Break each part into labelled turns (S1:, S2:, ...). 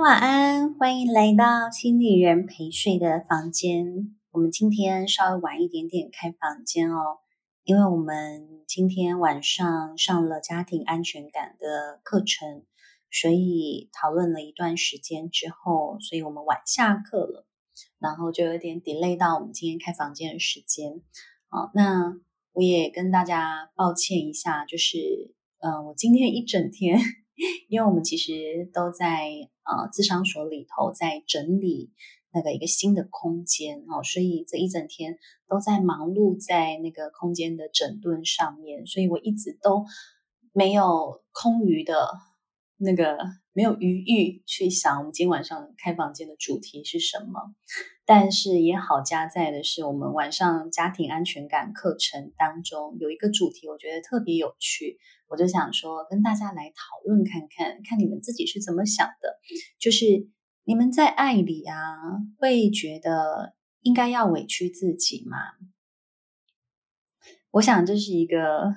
S1: 晚安，欢迎来到心理人陪睡的房间。我们今天稍微晚一点点开房间哦，因为我们今天晚上上了家庭安全感的课程，所以讨论了一段时间之后，所以我们晚下课了，然后就有点 delay 到我们今天开房间的时间。好，那我也跟大家抱歉一下，就是，呃，我今天一整天。因为我们其实都在呃智商所里头在整理那个一个新的空间哦，所以这一整天都在忙碌在那个空间的整顿上面，所以我一直都没有空余的那个没有余裕去想我们今晚上开房间的主题是什么。但是也好加在的是，我们晚上家庭安全感课程当中有一个主题，我觉得特别有趣。我就想说，跟大家来讨论看看，看你们自己是怎么想的。就是你们在爱里啊，会觉得应该要委屈自己吗？我想这是一个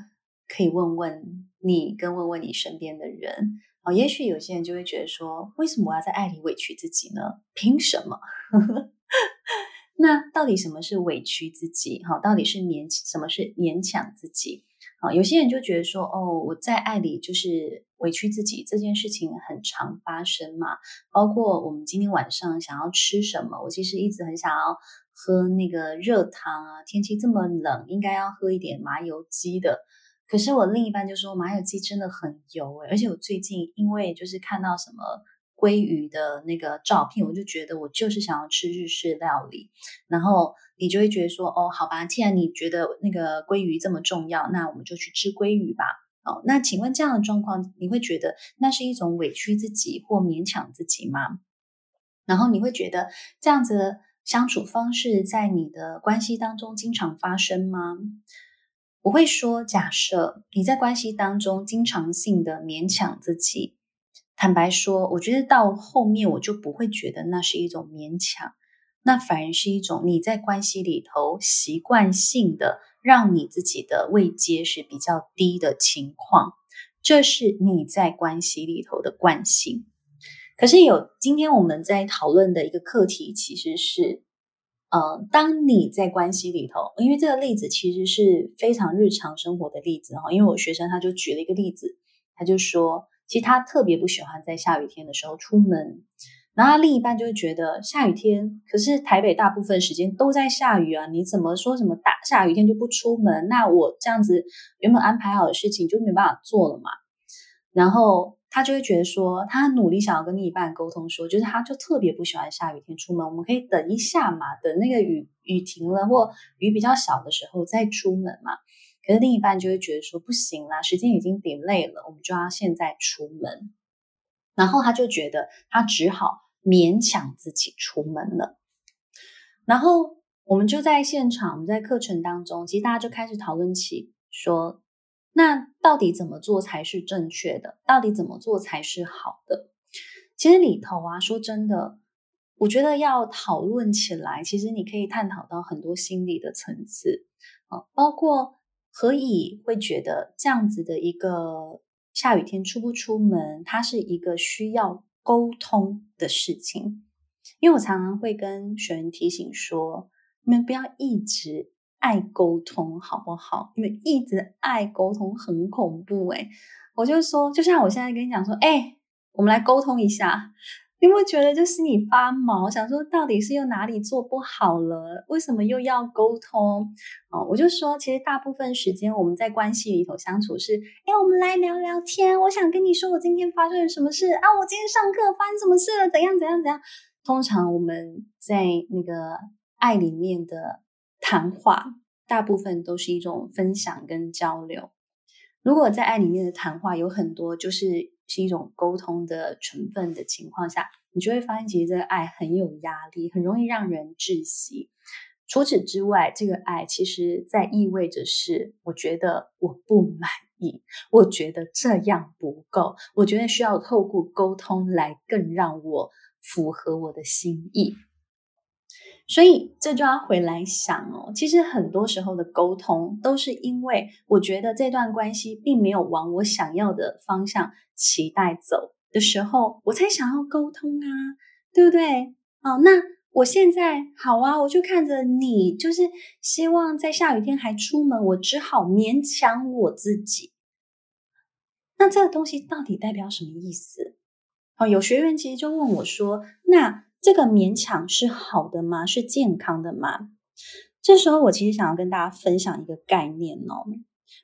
S1: 可以问问你，跟问问你身边的人。哦，也许有些人就会觉得说，为什么我要在爱里委屈自己呢？凭什么？那到底什么是委屈自己？哈，到底是勉什么是勉强自己？啊，有些人就觉得说，哦，我在爱里就是委屈自己，这件事情很常发生嘛。包括我们今天晚上想要吃什么，我其实一直很想要喝那个热汤啊。天气这么冷，应该要喝一点麻油鸡的。可是我另一半就说，马油鸡真的很油诶，而且我最近因为就是看到什么。鲑鱼的那个照片，我就觉得我就是想要吃日式料理，然后你就会觉得说，哦，好吧，既然你觉得那个鲑鱼这么重要，那我们就去吃鲑鱼吧。哦，那请问这样的状况，你会觉得那是一种委屈自己或勉强自己吗？然后你会觉得这样子的相处方式在你的关系当中经常发生吗？我会说，假设你在关系当中经常性的勉强自己。坦白说，我觉得到后面我就不会觉得那是一种勉强，那反而是一种你在关系里头习惯性的让你自己的位阶是比较低的情况，这是你在关系里头的惯性。可是有今天我们在讨论的一个课题，其实是，呃，当你在关系里头，因为这个例子其实是非常日常生活的例子哈，因为我学生他就举了一个例子，他就说。其实他特别不喜欢在下雨天的时候出门，然后他另一半就会觉得下雨天，可是台北大部分时间都在下雨啊，你怎么说什么大下雨天就不出门？那我这样子原本安排好的事情就没办法做了嘛。然后他就会觉得说，他努力想要跟另一半沟通说，就是他就特别不喜欢下雨天出门，我们可以等一下嘛，等那个雨雨停了或雨比较小的时候再出门嘛。可是另一半就会觉得说不行啦，时间已经挺累了，我们就要现在出门。然后他就觉得他只好勉强自己出门了。然后我们就在现场，我们在课程当中，其实大家就开始讨论起说，那到底怎么做才是正确的？到底怎么做才是好的？其实里头啊，说真的，我觉得要讨论起来，其实你可以探讨到很多心理的层次啊，包括。何以会觉得这样子的一个下雨天出不出门，它是一个需要沟通的事情？因为我常常会跟学员提醒说，你们不要一直爱沟通，好不好？因为一直爱沟通很恐怖诶。我就说，就像我现在跟你讲说，诶，我们来沟通一下。你有没有觉得就心里发毛？想说到底是又哪里做不好了？为什么又要沟通？哦，我就说，其实大部分时间我们在关系里头相处是，哎，我们来聊聊天。我想跟你说，我今天发生了什么事啊？我今天上课发生什么事了？怎样怎样怎样？通常我们在那个爱里面的谈话，大部分都是一种分享跟交流。如果在爱里面的谈话有很多，就是。是一种沟通的成分的情况下，你就会发现，其实这个爱很有压力，很容易让人窒息。除此之外，这个爱其实在意味着是，我觉得我不满意，我觉得这样不够，我觉得需要透过沟通来更让我符合我的心意。所以这就要回来想哦，其实很多时候的沟通都是因为我觉得这段关系并没有往我想要的方向期待走，的时候，我才想要沟通啊，对不对？哦，那我现在好啊，我就看着你，就是希望在下雨天还出门，我只好勉强我自己。那这个东西到底代表什么意思？哦，有学员其实就问我说：“那这个勉强是好的吗？是健康的吗？”这时候我其实想要跟大家分享一个概念哦，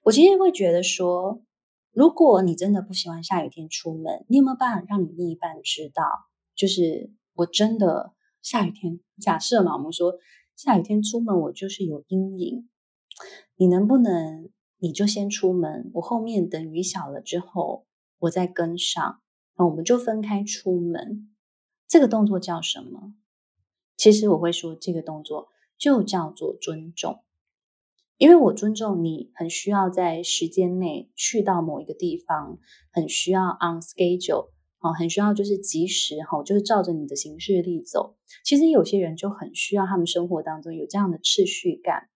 S1: 我其实会觉得说，如果你真的不喜欢下雨天出门，你有没有办法让你另一半知道？就是我真的下雨天，假设嘛，我们说下雨天出门，我就是有阴影。你能不能你就先出门，我后面等雨小了之后，我再跟上，那我们就分开出门。这个动作叫什么？其实我会说，这个动作就叫做尊重。因为我尊重你，很需要在时间内去到某一个地方，很需要 on schedule，哦，很需要就是及时哈，就是照着你的行事历走。其实有些人就很需要他们生活当中有这样的秩序感，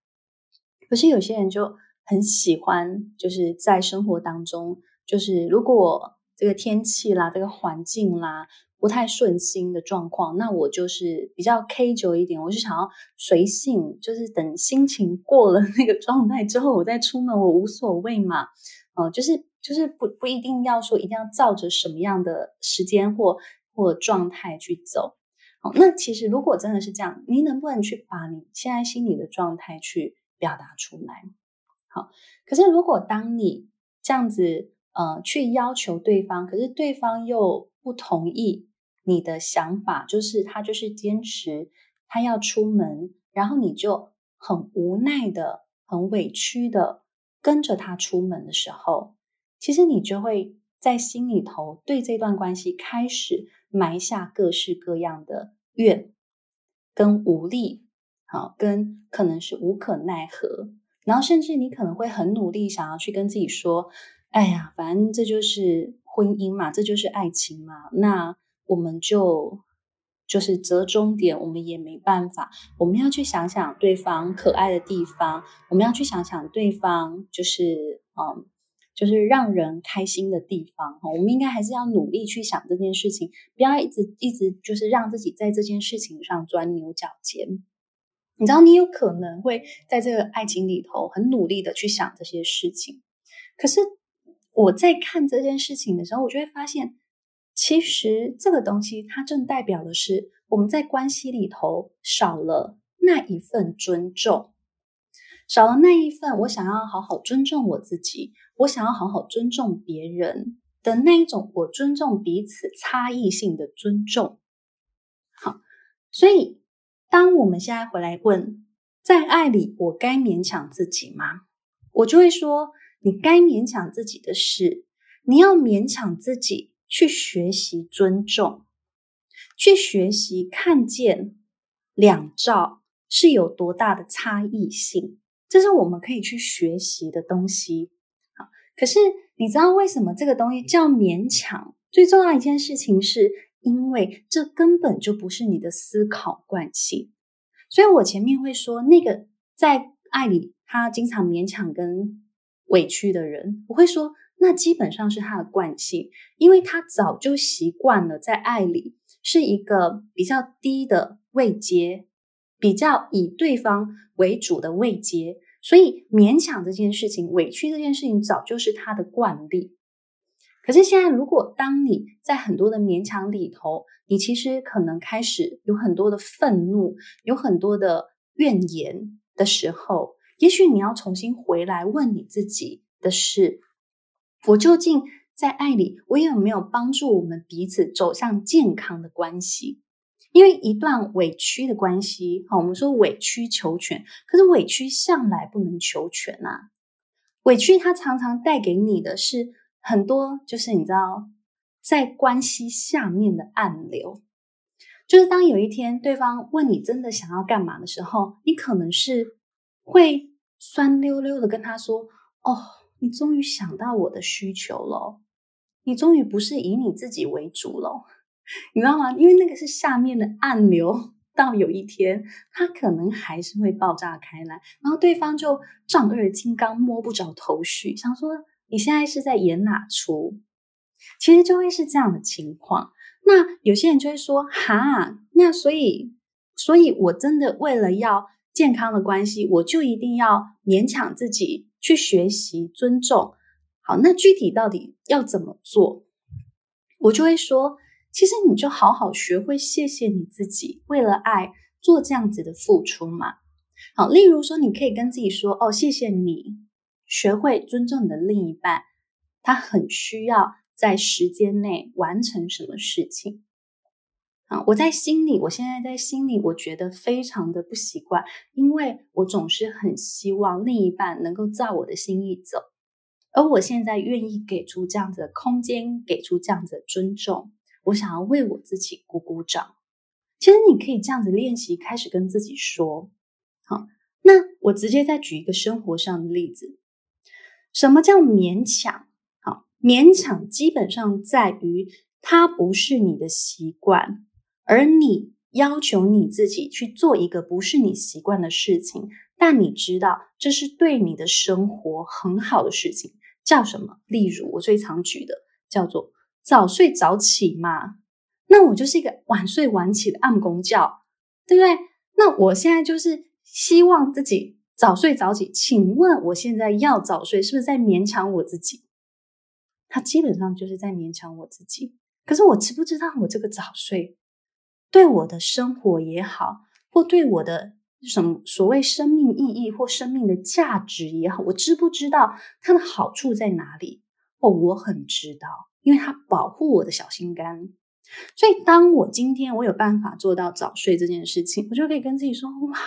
S1: 可是有些人就很喜欢就是在生活当中，就是如果这个天气啦，这个环境啦。不太顺心的状况，那我就是比较 K 久一点，我就想要随性，就是等心情过了那个状态之后，我再出门，我无所谓嘛。呃，就是就是不不一定要说一定要照着什么样的时间或或状态去走。好，那其实如果真的是这样，你能不能去把你现在心里的状态去表达出来？好，可是如果当你这样子呃去要求对方，可是对方又不同意。你的想法就是他就是坚持他要出门，然后你就很无奈的、很委屈的跟着他出门的时候，其实你就会在心里头对这段关系开始埋下各式各样的怨跟无力，好，跟可能是无可奈何，然后甚至你可能会很努力想要去跟自己说：“哎呀，反正这就是婚姻嘛，这就是爱情嘛。”那我们就就是折中点，我们也没办法。我们要去想想对方可爱的地方，我们要去想想对方就是嗯，就是让人开心的地方。我们应该还是要努力去想这件事情，不要一直一直就是让自己在这件事情上钻牛角尖。你知道，你有可能会在这个爱情里头很努力的去想这些事情，可是我在看这件事情的时候，我就会发现。其实这个东西，它正代表的是我们在关系里头少了那一份尊重，少了那一份我想要好好尊重我自己，我想要好好尊重别人的那一种我尊重彼此差异性的尊重。好，所以当我们现在回来问，在爱里我该勉强自己吗？我就会说，你该勉强自己的事，你要勉强自己。去学习尊重，去学习看见两造是有多大的差异性，这是我们可以去学习的东西。好，可是你知道为什么这个东西叫勉强？最重要一件事情是因为这根本就不是你的思考惯性。所以我前面会说，那个在爱里他经常勉强跟委屈的人，我会说。那基本上是他的惯性，因为他早就习惯了在爱里是一个比较低的位阶，比较以对方为主的位阶，所以勉强这件事情、委屈这件事情早就是他的惯例。可是现在，如果当你在很多的勉强里头，你其实可能开始有很多的愤怒，有很多的怨言的时候，也许你要重新回来问你自己的是。我究竟在爱里，我有没有帮助我们彼此走向健康的关系？因为一段委屈的关系，好，我们说委曲求全，可是委屈向来不能求全啊。委屈它常常带给你的是很多，就是你知道，在关系下面的暗流。就是当有一天对方问你真的想要干嘛的时候，你可能是会酸溜溜的跟他说：“哦。”你终于想到我的需求了，你终于不是以你自己为主了，你知道吗？因为那个是下面的暗流，到有一天它可能还是会爆炸开来，然后对方就丈二金刚摸不着头绪，想说你现在是在演哪出？其实就会是这样的情况。那有些人就会说：“哈，那所以，所以我真的为了要健康的关系，我就一定要勉强自己去学习尊重。好，那具体到底要怎么做？我就会说，其实你就好好学会谢谢你自己，为了爱做这样子的付出嘛。好，例如说，你可以跟自己说：哦，谢谢你，学会尊重你的另一半，他很需要。”在时间内完成什么事情？我在心里，我现在在心里，我觉得非常的不习惯，因为我总是很希望另一半能够照我的心意走，而我现在愿意给出这样子的空间，给出这样子的尊重，我想要为我自己鼓鼓掌。其实你可以这样子练习，开始跟自己说，好，那我直接再举一个生活上的例子，什么叫勉强？好勉强基本上在于，它不是你的习惯，而你要求你自己去做一个不是你习惯的事情，但你知道这是对你的生活很好的事情，叫什么？例如我最常举的叫做早睡早起嘛。那我就是一个晚睡晚起的暗公教，对不对？那我现在就是希望自己早睡早起，请问我现在要早睡，是不是在勉强我自己？他基本上就是在勉强我自己，可是我知不知道我这个早睡对我的生活也好，或对我的什么所谓生命意义或生命的价值也好，我知不知道它的好处在哪里？哦，我很知道，因为它保护我的小心肝。所以，当我今天我有办法做到早睡这件事情，我就可以跟自己说：哇，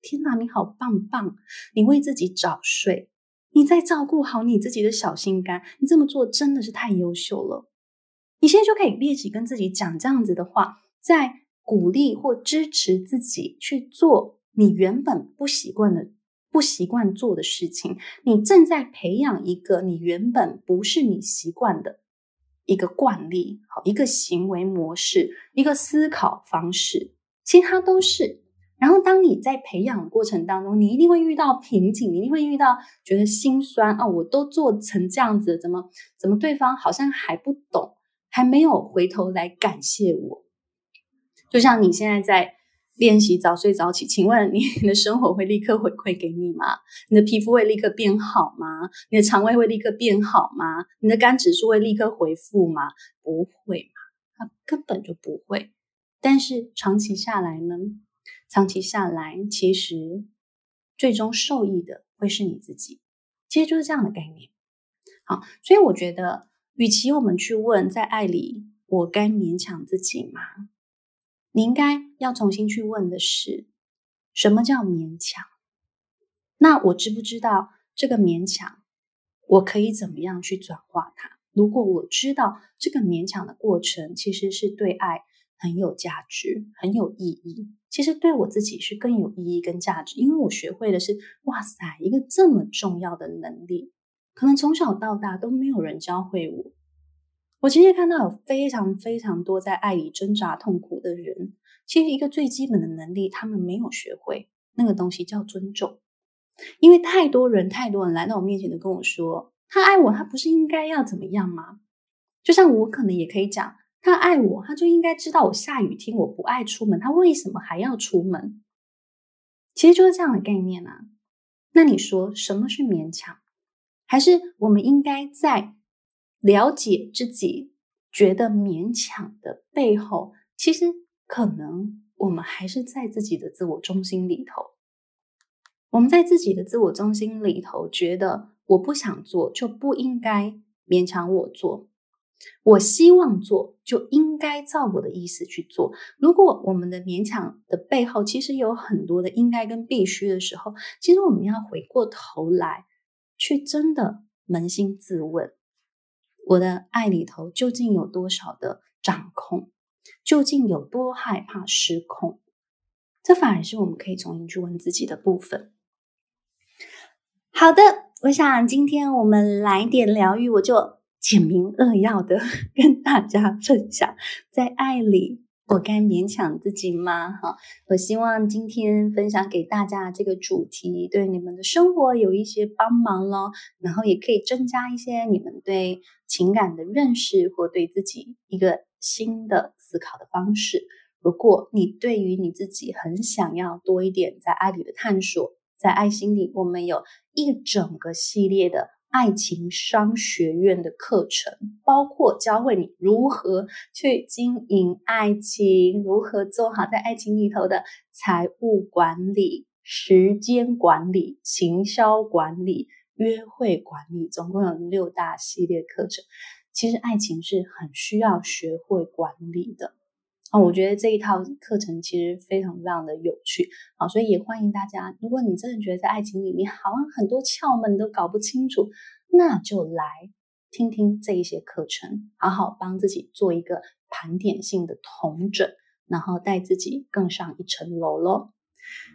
S1: 天哪，你好棒棒，你为自己早睡。你在照顾好你自己的小心肝，你这么做真的是太优秀了。你现在就可以练习跟自己讲这样子的话，在鼓励或支持自己去做你原本不习惯的、不习惯做的事情。你正在培养一个你原本不是你习惯的一个惯例，好，一个行为模式，一个思考方式，其他都是。然后，当你在培养过程当中，你一定会遇到瓶颈，你一定会遇到觉得心酸啊！我都做成这样子，怎么怎么对方好像还不懂，还没有回头来感谢我。就像你现在在练习早睡早起，请问你的生活会立刻回馈给你吗？你的皮肤会立刻变好吗？你的肠胃会立刻变好吗？你的肝指数会立刻回复吗？不会嘛，它根本就不会。但是长期下来呢？长期下来，其实最终受益的会是你自己，其实就是这样的概念。好，所以我觉得，与其我们去问在爱里我该勉强自己吗？你应该要重新去问的是，什么叫勉强？那我知不知道这个勉强，我可以怎么样去转化它？如果我知道这个勉强的过程，其实是对爱。很有价值，很有意义。其实对我自己是更有意义跟价值，因为我学会的是，哇塞，一个这么重要的能力，可能从小到大都没有人教会我。我今天看到有非常非常多在爱里挣扎痛苦的人，其实一个最基本的能力，他们没有学会，那个东西叫尊重。因为太多人，太多人来到我面前都跟我说，他爱我，他不是应该要怎么样吗？就像我可能也可以讲。他爱我，他就应该知道我下雨天我不爱出门，他为什么还要出门？其实就是这样的概念啊。那你说什么是勉强？还是我们应该在了解自己觉得勉强的背后，其实可能我们还是在自己的自我中心里头。我们在自己的自我中心里头，觉得我不想做，就不应该勉强我做。我希望做，就应该照我的意思去做。如果我们的勉强的背后，其实有很多的应该跟必须的时候，其实我们要回过头来，去真的扪心自问：我的爱里头究竟有多少的掌控？究竟有多害怕失控？这反而是我们可以重新去问自己的部分。好的，我想今天我们来点疗愈，我就。简明扼要的 跟大家分享，在爱里我该勉强自己吗？哈，我希望今天分享给大家这个主题，对你们的生活有一些帮忙咯，然后也可以增加一些你们对情感的认识，或对自己一个新的思考的方式。如果你对于你自己很想要多一点在爱里的探索，在爱心里，我们有一整个系列的。爱情商学院的课程，包括教会你如何去经营爱情，如何做好在爱情里头的财务管理、时间管理、行销管理、约会管理，总共有六大系列课程。其实爱情是很需要学会管理的。哦，我觉得这一套课程其实非常非常的有趣，啊，所以也欢迎大家，如果你真的觉得在爱情里面好像很多窍门都搞不清楚，那就来听听这一些课程，好好帮自己做一个盘点性的统整，然后带自己更上一层楼喽。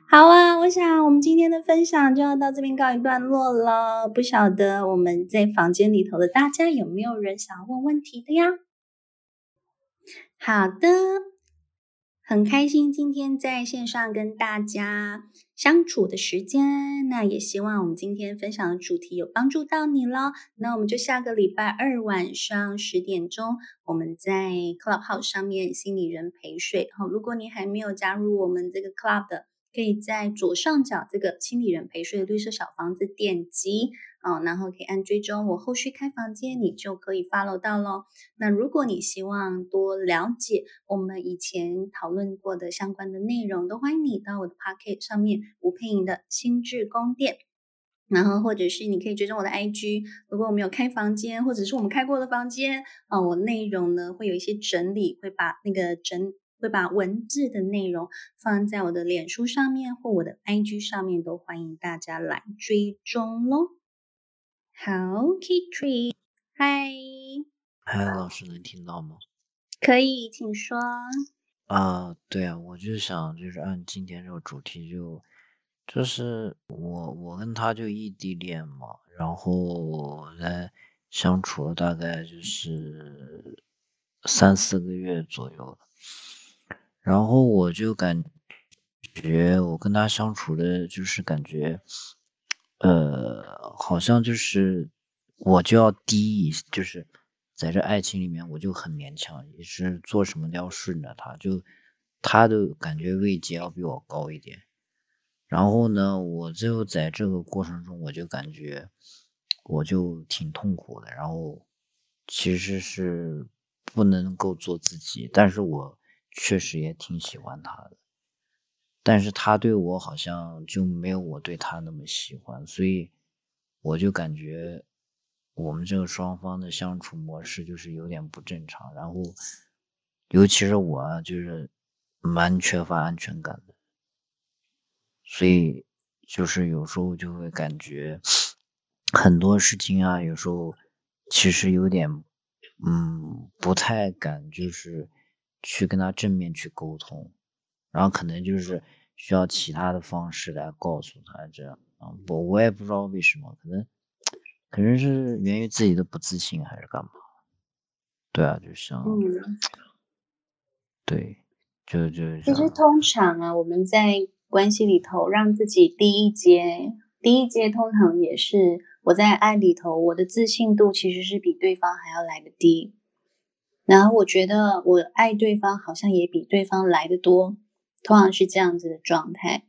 S1: 好啊，我想我们今天的分享就要到这边告一段落了。不晓得我们在房间里头的大家有没有人想要问问题的呀？好的，很开心今天在线上跟大家相处的时间，那也希望我们今天分享的主题有帮助到你咯。那我们就下个礼拜二晚上十点钟，我们在 Clubhouse 上面心理人陪睡。好，如果你还没有加入我们这个 Club 的，可以在左上角这个心理人陪睡的绿色小房子点击，哦，然后可以按追踪，我后续开房间你就可以 follow 到咯。那如果你希望多了解我们以前讨论过的相关的内容，都欢迎你到我的 Pocket 上面吴佩莹的心智宫殿，然后或者是你可以追踪我的 IG。如果我们有开房间，或者是我们开过的房间，啊、我内容呢会有一些整理，会把那个整。会把文字的内容放在我的脸书上面或我的 IG 上面，都欢迎大家来追踪咯。好，Kitty，嗨，
S2: 嗨，老师能听到吗？
S1: 可以，请说。
S2: 啊，对啊，我就想就是按今天这个主题就，就是我我跟他就异地恋嘛，然后在相处了大概就是三四个月左右。然后我就感觉我跟他相处的，就是感觉，呃，好像就是我就要低一，就是在这爱情里面我就很勉强，也是做什么都要顺着他，就他的感觉位阶要比我高一点。然后呢，我就在这个过程中，我就感觉我就挺痛苦的。然后其实是不能够做自己，但是我。确实也挺喜欢他的，但是他对我好像就没有我对他那么喜欢，所以我就感觉我们这个双方的相处模式就是有点不正常。然后，尤其是我啊，就是蛮缺乏安全感的，所以就是有时候就会感觉很多事情啊，有时候其实有点嗯不太敢，就是。去跟他正面去沟通，然后可能就是需要其他的方式来告诉他这样啊，我我也不知道为什么，可能可能是源于自己的不自信还是干嘛？对啊，就像，嗯、对，就就
S1: 其实通常啊，我们在关系里头让自己低一阶，低一阶通常也是我在爱里头，我的自信度其实是比对方还要来的低。然后我觉得我爱对方好像也比对方来的多，通常是这样子的状态。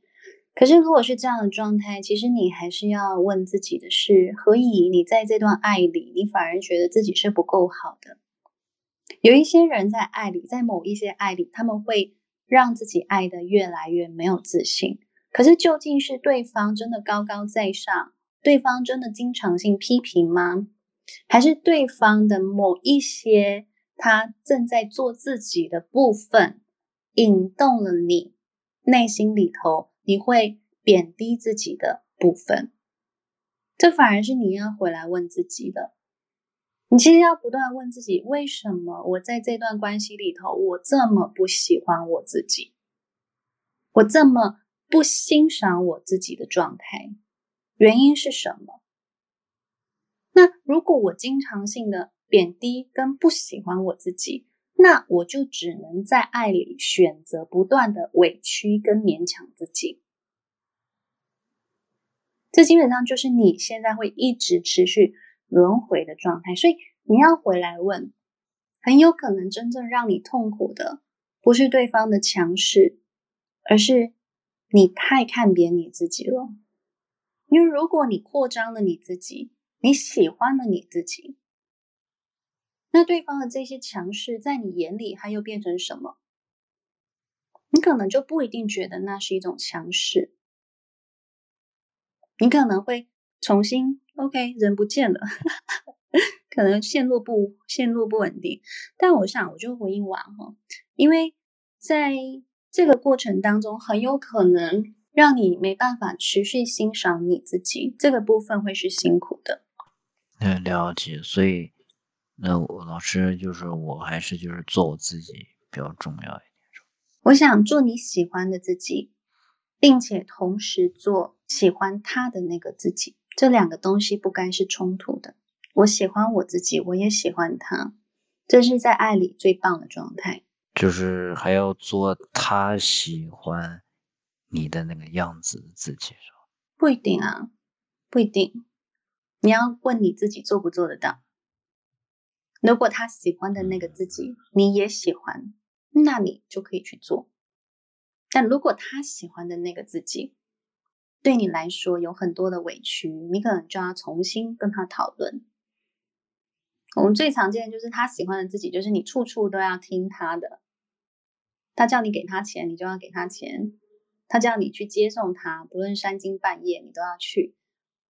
S1: 可是如果是这样的状态，其实你还是要问自己的是：何以你在这段爱里，你反而觉得自己是不够好的？有一些人在爱里，在某一些爱里，他们会让自己爱得越来越没有自信。可是究竟是对方真的高高在上，对方真的经常性批评吗？还是对方的某一些？他正在做自己的部分，引动了你内心里头，你会贬低自己的部分。这反而是你要回来问自己的。你其实要不断问自己：为什么我在这段关系里头，我这么不喜欢我自己？我这么不欣赏我自己的状态，原因是什么？那如果我经常性的。贬低跟不喜欢我自己，那我就只能在爱里选择不断的委屈跟勉强自己。这基本上就是你现在会一直持续轮回的状态。所以你要回来问，很有可能真正让你痛苦的，不是对方的强势，而是你太看扁你自己了。因为如果你扩张了你自己，你喜欢了你自己，那对方的这些强势，在你眼里，它又变成什么？你可能就不一定觉得那是一种强势，你可能会重新 OK，人不见了，可能线路不线路不稳定。但我想，我就回应完哈，因为在这个过程当中，很有可能。让你没办法持续欣赏你自己，这个部分会是辛苦的。
S2: 嗯，了解。所以，那我老师就是我还是就是做我自己比较重要一点。
S1: 我想做你喜欢的自己，并且同时做喜欢他的那个自己，这两个东西不该是冲突的。我喜欢我自己，我也喜欢他，这是在爱里最棒的状态。
S2: 就是还要做他喜欢。你的那个样子的自己是吧？
S1: 不一定啊，不一定。你要问你自己做不做得到。如果他喜欢的那个自己你也喜欢，那你就可以去做。但如果他喜欢的那个自己对你来说有很多的委屈，你可能就要重新跟他讨论。我们最常见的就是他喜欢的自己，就是你处处都要听他的。他叫你给他钱，你就要给他钱。他叫你去接送他，不论三更半夜，你都要去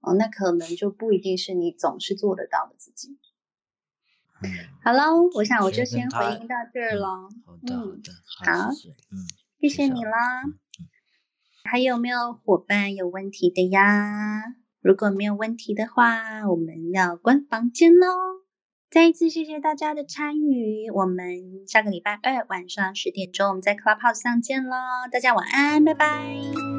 S1: 哦。那可能就不一定是你总是做得到的自己。
S2: 嗯，
S1: 好喽，我想我就先回应到这儿了。
S2: 好的，好的，
S1: 好，
S2: 嗯，
S1: 谢谢你啦。还有没有伙伴有问题的呀？如果没有问题的话，我们要关房间喽。再一次谢谢大家的参与，我们下个礼拜二晚上十点钟，我们在 Clubhouse 上见喽！大家晚安，拜拜。